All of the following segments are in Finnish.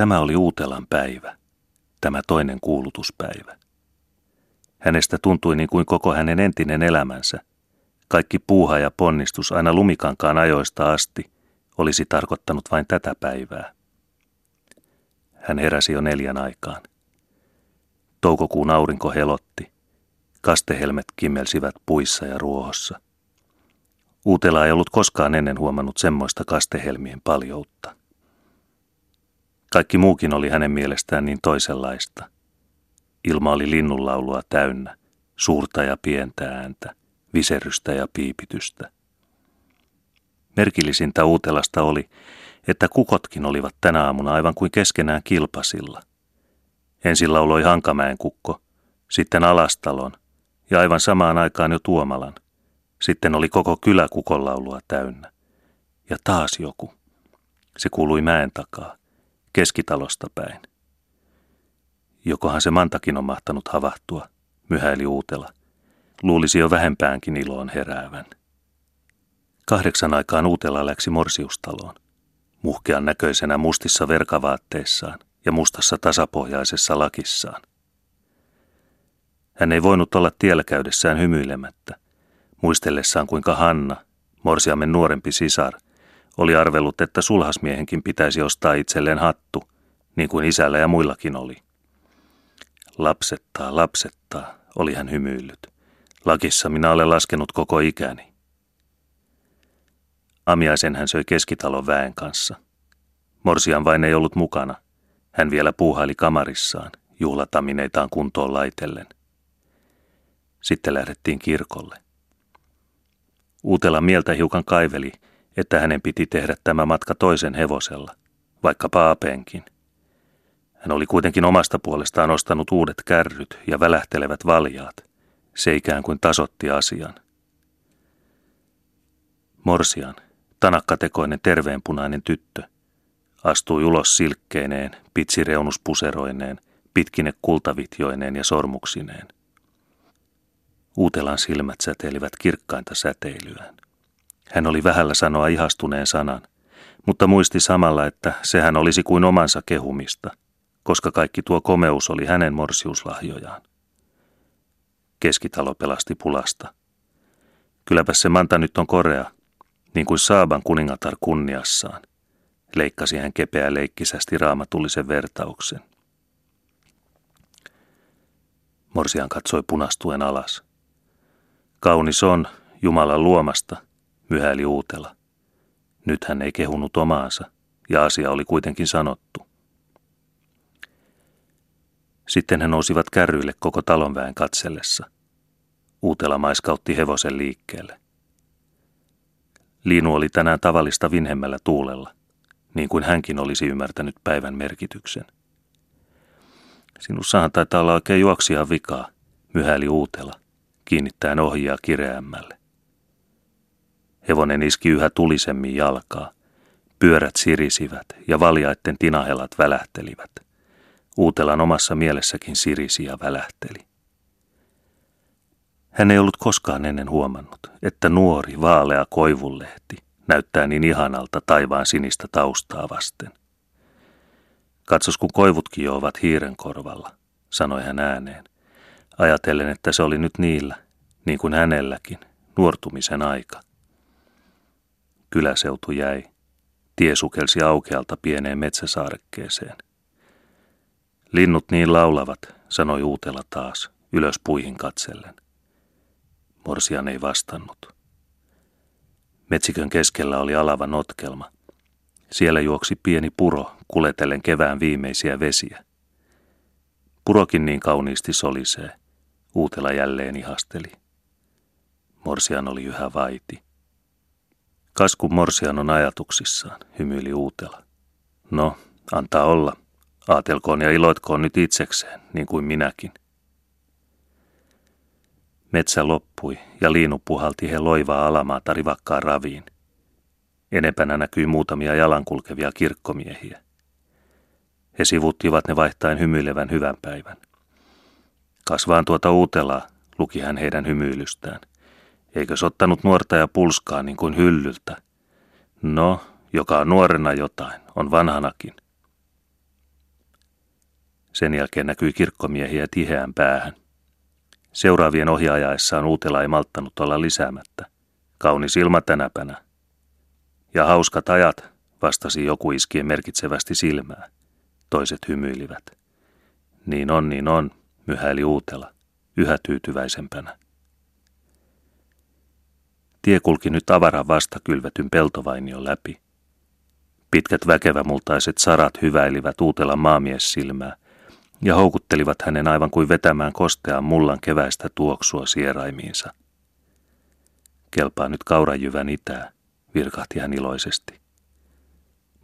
Tämä oli Uutelan päivä, tämä toinen kuulutuspäivä. Hänestä tuntui niin kuin koko hänen entinen elämänsä, kaikki puuha ja ponnistus aina lumikankaan ajoista asti, olisi tarkoittanut vain tätä päivää. Hän heräsi jo neljän aikaan. Toukokuun aurinko helotti. Kastehelmet kimmelsivät puissa ja ruohossa. Uutela ei ollut koskaan ennen huomannut semmoista kastehelmien paljoutta. Kaikki muukin oli hänen mielestään niin toisenlaista. Ilma oli linnunlaulua täynnä, suurta ja pientä ääntä, viserystä ja piipitystä. Merkillisintä Uutelasta oli, että kukotkin olivat tänä aamuna aivan kuin keskenään kilpasilla. Ensin lauloi Hankamäen kukko, sitten Alastalon ja aivan samaan aikaan jo Tuomalan. Sitten oli koko kylä kukonlaulua täynnä. Ja taas joku. Se kuului mäen takaa, keskitalosta päin. Jokohan se Mantakin on mahtanut havahtua, myhäili Uutela. Luulisi jo vähempäänkin iloon heräävän. Kahdeksan aikaan Uutela läksi morsiustaloon. Muhkean näköisenä mustissa verkavaatteissaan ja mustassa tasapohjaisessa lakissaan. Hän ei voinut olla tiellä käydessään hymyilemättä, muistellessaan kuinka Hanna, morsiamen nuorempi sisar, oli arvellut, että sulhasmiehenkin pitäisi ostaa itselleen hattu, niin kuin isällä ja muillakin oli. Lapsettaa, lapsettaa, oli hän hymyillyt. Lakissa minä olen laskenut koko ikäni. Amiaisen hän söi keskitalon väen kanssa. Morsian vain ei ollut mukana. Hän vielä puuhaili kamarissaan, juhlatamineitaan kuntoon laitellen. Sitten lähdettiin kirkolle. Uutela mieltä hiukan kaiveli, että hänen piti tehdä tämä matka toisen hevosella, vaikka paapenkin. Hän oli kuitenkin omasta puolestaan ostanut uudet kärryt ja välähtelevät valjaat. Se ikään kuin tasotti asian. Morsian, tanakkatekoinen terveenpunainen tyttö, astui ulos silkkeineen, pitsireunuspuseroineen, pitkine kultavitjoineen ja sormuksineen. Uutelan silmät säteilivät kirkkainta säteilyään. Hän oli vähällä sanoa ihastuneen sanan, mutta muisti samalla, että sehän olisi kuin omansa kehumista, koska kaikki tuo komeus oli hänen morsiuslahjojaan. Keskitalo pelasti pulasta. Kylläpä se Manta nyt on korea, niin kuin Saaban kuningatar kunniassaan, leikkasi hän kepeä leikkisästi raamatullisen vertauksen. Morsian katsoi punastuen alas. Kaunis on, Jumalan luomasta, myhäili uutela. Nyt hän ei kehunut omaansa, ja asia oli kuitenkin sanottu. Sitten he nousivat kärryille koko talonväen katsellessa. Uutela maiskautti hevosen liikkeelle. Liinu oli tänään tavallista vinhemmällä tuulella, niin kuin hänkin olisi ymmärtänyt päivän merkityksen. Sinussahan taitaa olla oikein juoksia vikaa, myhäili Uutela, kiinnittäen ohjaa kireämmälle. Hevonen iski yhä tulisemmin jalkaa. Pyörät sirisivät ja valjaitten tinahelat välähtelivät. Uutelan omassa mielessäkin sirisi ja välähteli. Hän ei ollut koskaan ennen huomannut, että nuori, vaalea koivunlehti näyttää niin ihanalta taivaan sinistä taustaa vasten. Katsos, kun koivutkin jo ovat hiiren korvalla, sanoi hän ääneen, ajatellen, että se oli nyt niillä, niin kuin hänelläkin, nuortumisen aika. Kyläseutu jäi. Tie sukelsi aukealta pieneen metsäsaarekkeeseen. Linnut niin laulavat, sanoi Uutela taas, ylös puihin katsellen. Morsian ei vastannut. Metsikön keskellä oli alava notkelma. Siellä juoksi pieni puro kuletellen kevään viimeisiä vesiä. Purokin niin kauniisti solisee. Uutela jälleen ihasteli. Morsian oli yhä vaiti. Kasku Morsian on ajatuksissaan, hymyili Uutela. No, antaa olla. Aatelkoon ja iloitkoon nyt itsekseen, niin kuin minäkin. Metsä loppui ja liinu puhalti he loivaa alamaata rivakkaan raviin. Enempänä näkyi muutamia jalankulkevia kirkkomiehiä. He sivuttivat ne vaihtaen hymyilevän hyvän päivän. Kasvaan tuota uutelaa, luki hän heidän hymyilystään. Eikö ottanut nuorta ja pulskaa niin kuin hyllyltä? No, joka on nuorena jotain, on vanhanakin. Sen jälkeen näkyi kirkkomiehiä tiheään päähän. Seuraavien ohjaajaessaan Uutela ei malttanut olla lisäämättä. Kaunis ilma tänäpänä. Ja hauskat ajat, vastasi joku iskien merkitsevästi silmää. Toiset hymyilivät. Niin on, niin on, myhäili Uutela, yhä tyytyväisempänä. Tie kulki nyt avaran vasta kylvetyn peltovainion läpi. Pitkät väkevämultaiset sarat hyväilivät Uutelan maamiessilmää ja houkuttelivat hänen aivan kuin vetämään kosteaan mullan keväistä tuoksua sieraimiinsa. Kelpaa nyt kaurajyvän itää, virkahti hän iloisesti.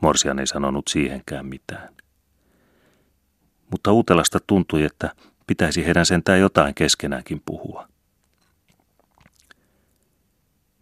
Morsian ei sanonut siihenkään mitään. Mutta Uutelasta tuntui, että pitäisi heidän sentään jotain keskenäänkin puhua.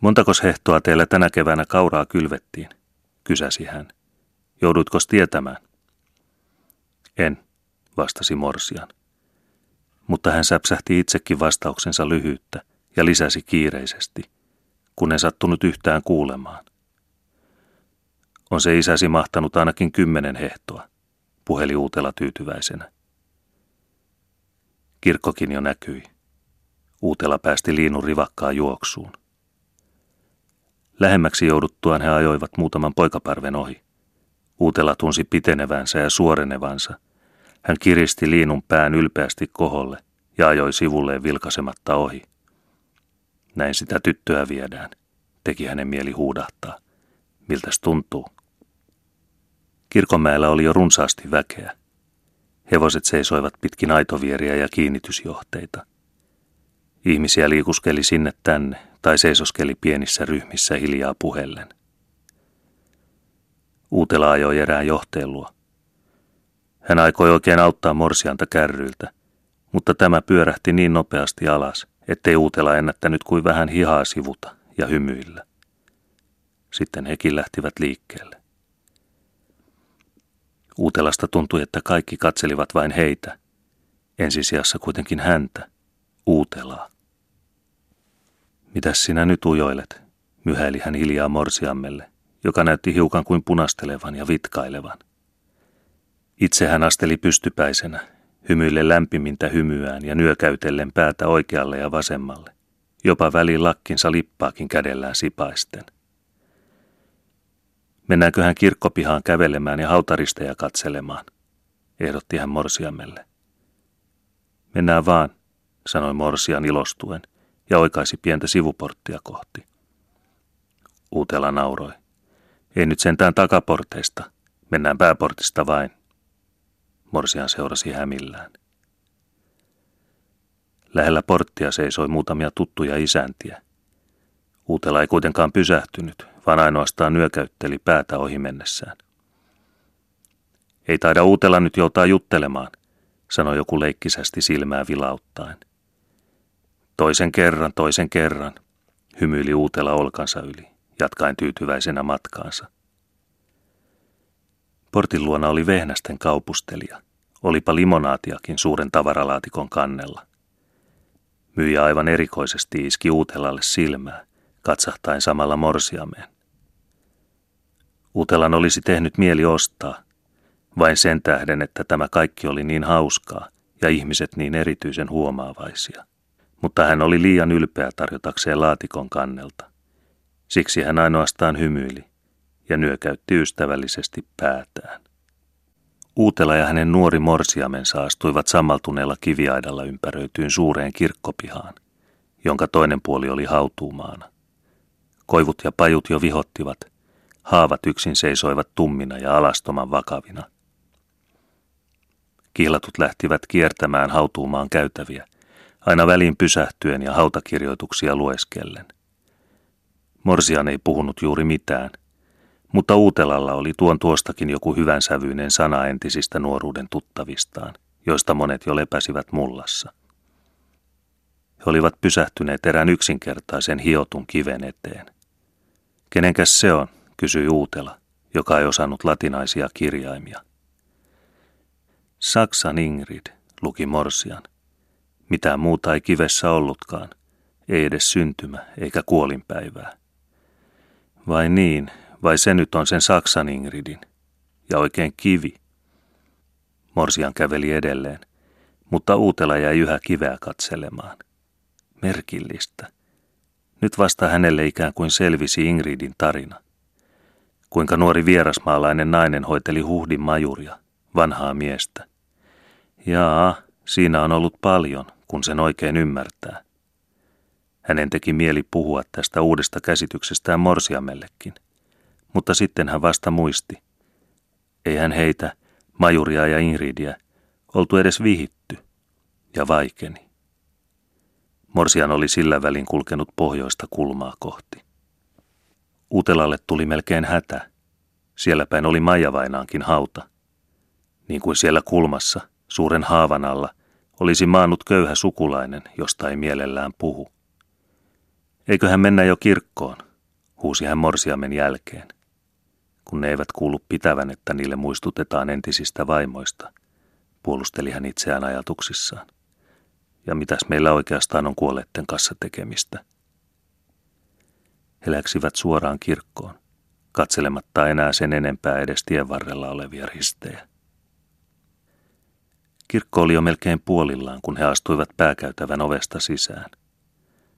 Montakos hehtoa teillä tänä keväänä kauraa kylvettiin? kysäsi hän. Joudutko tietämään? En, vastasi Morsian. Mutta hän säpsähti itsekin vastauksensa lyhyyttä ja lisäsi kiireisesti, kun en sattunut yhtään kuulemaan. On se isäsi mahtanut ainakin kymmenen hehtoa, puheli uutella tyytyväisenä. Kirkkokin jo näkyi. Uutela päästi liinun rivakkaa juoksuun. Lähemmäksi jouduttuaan he ajoivat muutaman poikaparven ohi. Uutela tunsi pitenevänsä ja suorenevansa. Hän kiristi liinun pään ylpeästi koholle ja ajoi sivulleen vilkasematta ohi. Näin sitä tyttöä viedään, teki hänen mieli huudahtaa. Miltäs tuntuu? Kirkonmäellä oli jo runsaasti väkeä. Hevoset seisoivat pitkin aitovieriä ja kiinnitysjohteita. Ihmisiä liikuskeli sinne tänne tai seisoskeli pienissä ryhmissä hiljaa puheellen. Uutela ajoi erään johteen luo. Hän aikoi oikein auttaa morsianta kärryiltä, mutta tämä pyörähti niin nopeasti alas, ettei Uutela ennättänyt kuin vähän hihaa sivuta ja hymyillä. Sitten hekin lähtivät liikkeelle. Uutelasta tuntui, että kaikki katselivat vain heitä, ensisijassa kuitenkin häntä, Uutelaa. Mitäs sinä nyt ujoilet, myhäili hän hiljaa morsiammelle, joka näytti hiukan kuin punastelevan ja vitkailevan. Itse hän asteli pystypäisenä, hymyille lämpimintä hymyään ja nyökäytellen päätä oikealle ja vasemmalle, jopa väliin lakkinsa lippaakin kädellään sipaisten. Mennäänköhän kirkkopihaan kävelemään ja hautaristeja katselemaan, ehdotti hän morsiamelle. Mennään vaan, sanoi morsian ilostuen ja oikaisi pientä sivuporttia kohti. Uutela nauroi. Ei nyt sentään takaporteista, mennään pääportista vain. Morsian seurasi hämillään. Lähellä porttia seisoi muutamia tuttuja isäntiä. Uutela ei kuitenkaan pysähtynyt, vaan ainoastaan nyökäytteli päätä ohi mennessään. Ei taida Uutela nyt joutaa juttelemaan, sanoi joku leikkisästi silmää vilauttaen. Toisen kerran, toisen kerran, hymyili Uutela olkansa yli, jatkaen tyytyväisenä matkaansa. Portin luona oli vehnästen kaupustelija. Olipa limonaatiakin suuren tavaralaatikon kannella. Myyjä aivan erikoisesti iski Uutelalle silmää, katsahtaen samalla morsiameen. Utelan olisi tehnyt mieli ostaa, vain sen tähden, että tämä kaikki oli niin hauskaa ja ihmiset niin erityisen huomaavaisia. Mutta hän oli liian ylpeä tarjotakseen laatikon kannelta. Siksi hän ainoastaan hymyili ja nyökäytti ystävällisesti päätään. Uutela ja hänen nuori morsiamensa astuivat sammaltuneella kiviaidalla ympäröityyn suureen kirkkopihaan, jonka toinen puoli oli hautuumaana. Koivut ja pajut jo vihottivat, haavat yksin seisoivat tummina ja alastoman vakavina. Kihlatut lähtivät kiertämään hautuumaan käytäviä, aina väliin pysähtyen ja hautakirjoituksia lueskellen. Morsian ei puhunut juuri mitään – mutta Uutelalla oli tuon tuostakin joku hyvän sävyinen sana entisistä nuoruuden tuttavistaan, joista monet jo lepäsivät mullassa. He olivat pysähtyneet erään yksinkertaisen hiotun kiven eteen. Kenenkäs se on, kysyi Uutela, joka ei osannut latinaisia kirjaimia. Saksan Ingrid, luki Morsian. Mitään muuta ei kivessä ollutkaan, ei edes syntymä eikä kuolinpäivää. Vai niin, vai se nyt on sen Saksan Ingridin? Ja oikein kivi. Morsian käveli edelleen, mutta Uutela jäi yhä kiveä katselemaan. Merkillistä. Nyt vasta hänelle ikään kuin selvisi Ingridin tarina. Kuinka nuori vierasmaalainen nainen hoiteli huhdin majuria, vanhaa miestä. Jaa, siinä on ollut paljon, kun sen oikein ymmärtää. Hänen teki mieli puhua tästä uudesta käsityksestään Morsiamellekin, mutta sitten hän vasta muisti. Ei hän heitä, Majuria ja Ingridiä, oltu edes vihitty, ja vaikeni. Morsian oli sillä välin kulkenut pohjoista kulmaa kohti. Utelalle tuli melkein hätä. Siellä päin oli Maijavainaankin hauta. Niin kuin siellä kulmassa, suuren haavan alla, olisi maannut köyhä sukulainen, josta ei mielellään puhu. Eiköhän mennä jo kirkkoon, huusi hän morsiamen jälkeen. Kun ne eivät kuulu pitävän, että niille muistutetaan entisistä vaimoista, puolusteli hän itseään ajatuksissaan. Ja mitäs meillä oikeastaan on kuolleiden kanssa tekemistä? He läksivät suoraan kirkkoon, katselematta enää sen enempää edes tien varrella olevia ristejä. Kirkko oli jo melkein puolillaan, kun he astuivat pääkäytävän ovesta sisään –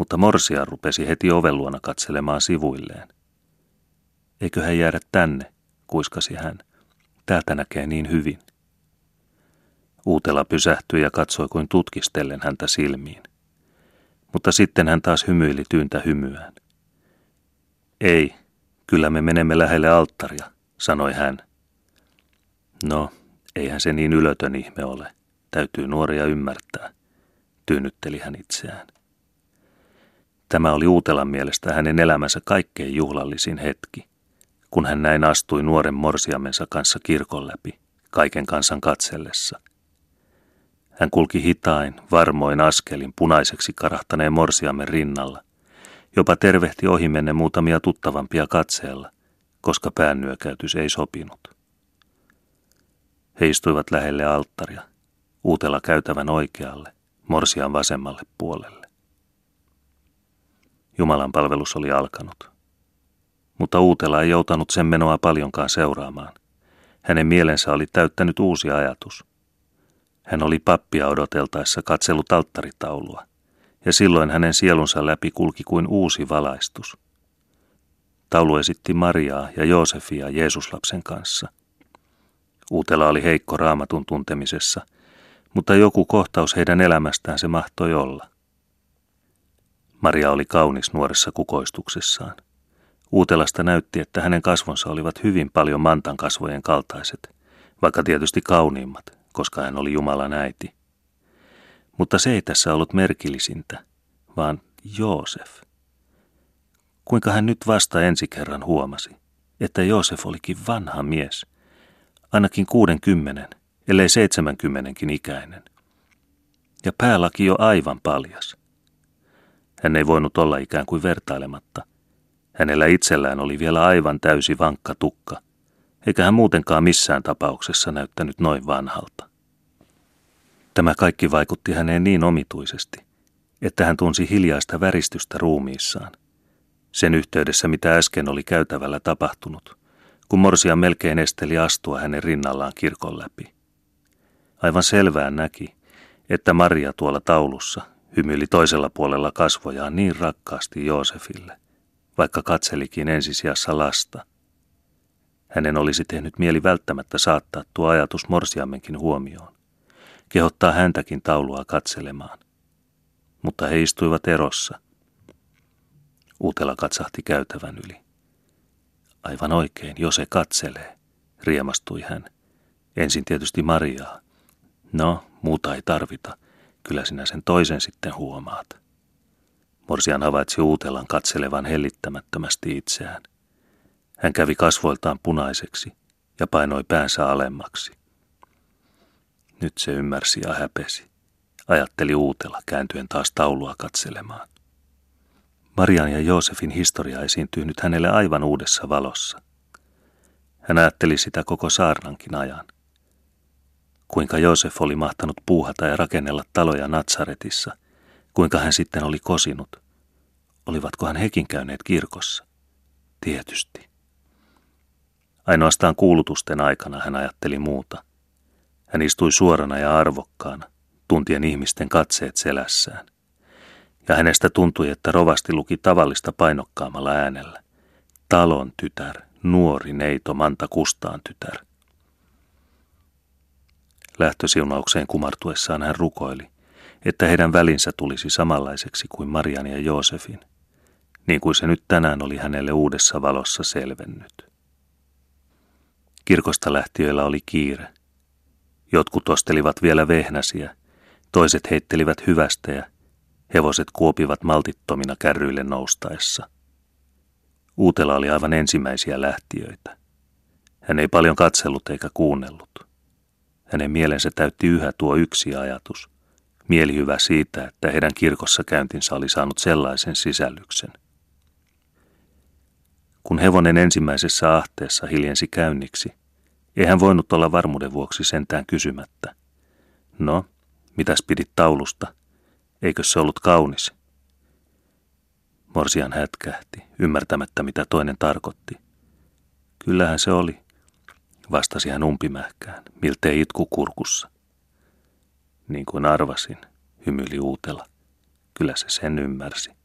mutta Morsia rupesi heti oven luona katselemaan sivuilleen. Eikö hän jäädä tänne, kuiskasi hän. Täältä näkee niin hyvin. Uutela pysähtyi ja katsoi kuin tutkistellen häntä silmiin. Mutta sitten hän taas hymyili tyyntä hymyään. Ei, kyllä me menemme lähelle alttaria, sanoi hän. No, eihän se niin ylötön ihme ole. Täytyy nuoria ymmärtää, tyynnytteli hän itseään. Tämä oli Uutelan mielestä hänen elämänsä kaikkein juhlallisin hetki, kun hän näin astui nuoren morsiamensa kanssa kirkon läpi, kaiken kansan katsellessa. Hän kulki hitain, varmoin askelin punaiseksi karahtaneen morsiamen rinnalla, jopa tervehti ohimenne muutamia tuttavampia katseella, koska päännyökäytys ei sopinut. He istuivat lähelle alttaria, uutella käytävän oikealle, morsian vasemmalle puolelle. Jumalan palvelus oli alkanut. Mutta Uutela ei joutanut sen menoa paljonkaan seuraamaan. Hänen mielensä oli täyttänyt uusi ajatus. Hän oli pappia odoteltaessa katsellut alttaritaulua, ja silloin hänen sielunsa läpi kulki kuin uusi valaistus. Taulu esitti Mariaa ja Joosefia Jeesuslapsen kanssa. Uutela oli heikko raamatun tuntemisessa, mutta joku kohtaus heidän elämästään se mahtoi olla – Maria oli kaunis nuoressa kukoistuksessaan. Uutelasta näytti, että hänen kasvonsa olivat hyvin paljon mantan kasvojen kaltaiset, vaikka tietysti kauniimmat, koska hän oli Jumalan äiti. Mutta se ei tässä ollut merkillisintä, vaan Joosef. Kuinka hän nyt vasta ensi kerran huomasi, että Joosef olikin vanha mies, ainakin kuudenkymmenen, ellei seitsemänkymmenenkin ikäinen. Ja päälaki jo aivan paljas. Hän ei voinut olla ikään kuin vertailematta. Hänellä itsellään oli vielä aivan täysi vankka tukka, eikä hän muutenkaan missään tapauksessa näyttänyt noin vanhalta. Tämä kaikki vaikutti häneen niin omituisesti, että hän tunsi hiljaista väristystä ruumiissaan. Sen yhteydessä, mitä äsken oli käytävällä tapahtunut, kun Morsia melkein esteli astua hänen rinnallaan kirkon läpi. Aivan selvään näki, että Maria tuolla taulussa, hymyili toisella puolella kasvojaan niin rakkaasti Joosefille, vaikka katselikin ensisijassa lasta. Hänen olisi tehnyt mieli välttämättä saattaa tuo ajatus morsiammenkin huomioon, kehottaa häntäkin taulua katselemaan. Mutta he istuivat erossa. Uutela katsahti käytävän yli. Aivan oikein, jos se katselee, riemastui hän. Ensin tietysti Mariaa. No, muuta ei tarvita – Kyllä sinä sen toisen sitten huomaat. Morsian havaitsi uutelan katselevan hellittämättömästi itseään. Hän kävi kasvoiltaan punaiseksi ja painoi päänsä alemmaksi. Nyt se ymmärsi ja häpesi, ajatteli uutela kääntyen taas taulua katselemaan. Marian ja Joosefin historia esiintyy nyt hänelle aivan uudessa valossa. Hän ajatteli sitä koko saarnankin ajan – kuinka Joosef oli mahtanut puuhata ja rakennella taloja Natsaretissa, kuinka hän sitten oli kosinut. Olivatkohan hekin käyneet kirkossa? Tietysti. Ainoastaan kuulutusten aikana hän ajatteli muuta. Hän istui suorana ja arvokkaana, tuntien ihmisten katseet selässään. Ja hänestä tuntui, että rovasti luki tavallista painokkaammalla äänellä. Talon tytär, nuori neito Manta Kustaan tytär. Lähtösiunaukseen kumartuessaan hän rukoili, että heidän välinsä tulisi samanlaiseksi kuin Marian ja Joosefin, niin kuin se nyt tänään oli hänelle uudessa valossa selvennyt. Kirkosta lähtiöillä oli kiire. Jotkut ostelivat vielä vehnäsiä, toiset heittelivät hyvästä ja hevoset kuopivat maltittomina kärryille noustaessa. Uutela oli aivan ensimmäisiä lähtiöitä. Hän ei paljon katsellut eikä kuunnellut. Hänen mielensä täytti yhä tuo yksi ajatus. Mielihyvä siitä, että heidän kirkossa käyntinsä oli saanut sellaisen sisällyksen. Kun hevonen ensimmäisessä ahteessa hiljensi käynniksi, ei hän voinut olla varmuuden vuoksi sentään kysymättä. No, mitäs pidit taulusta? Eikö se ollut kaunis? Morsian hätkähti, ymmärtämättä mitä toinen tarkoitti. Kyllähän se oli, vastasi hän umpimähkään, miltei itku kurkussa. Niin kuin arvasin, hymyili uutela. Kyllä se sen ymmärsi.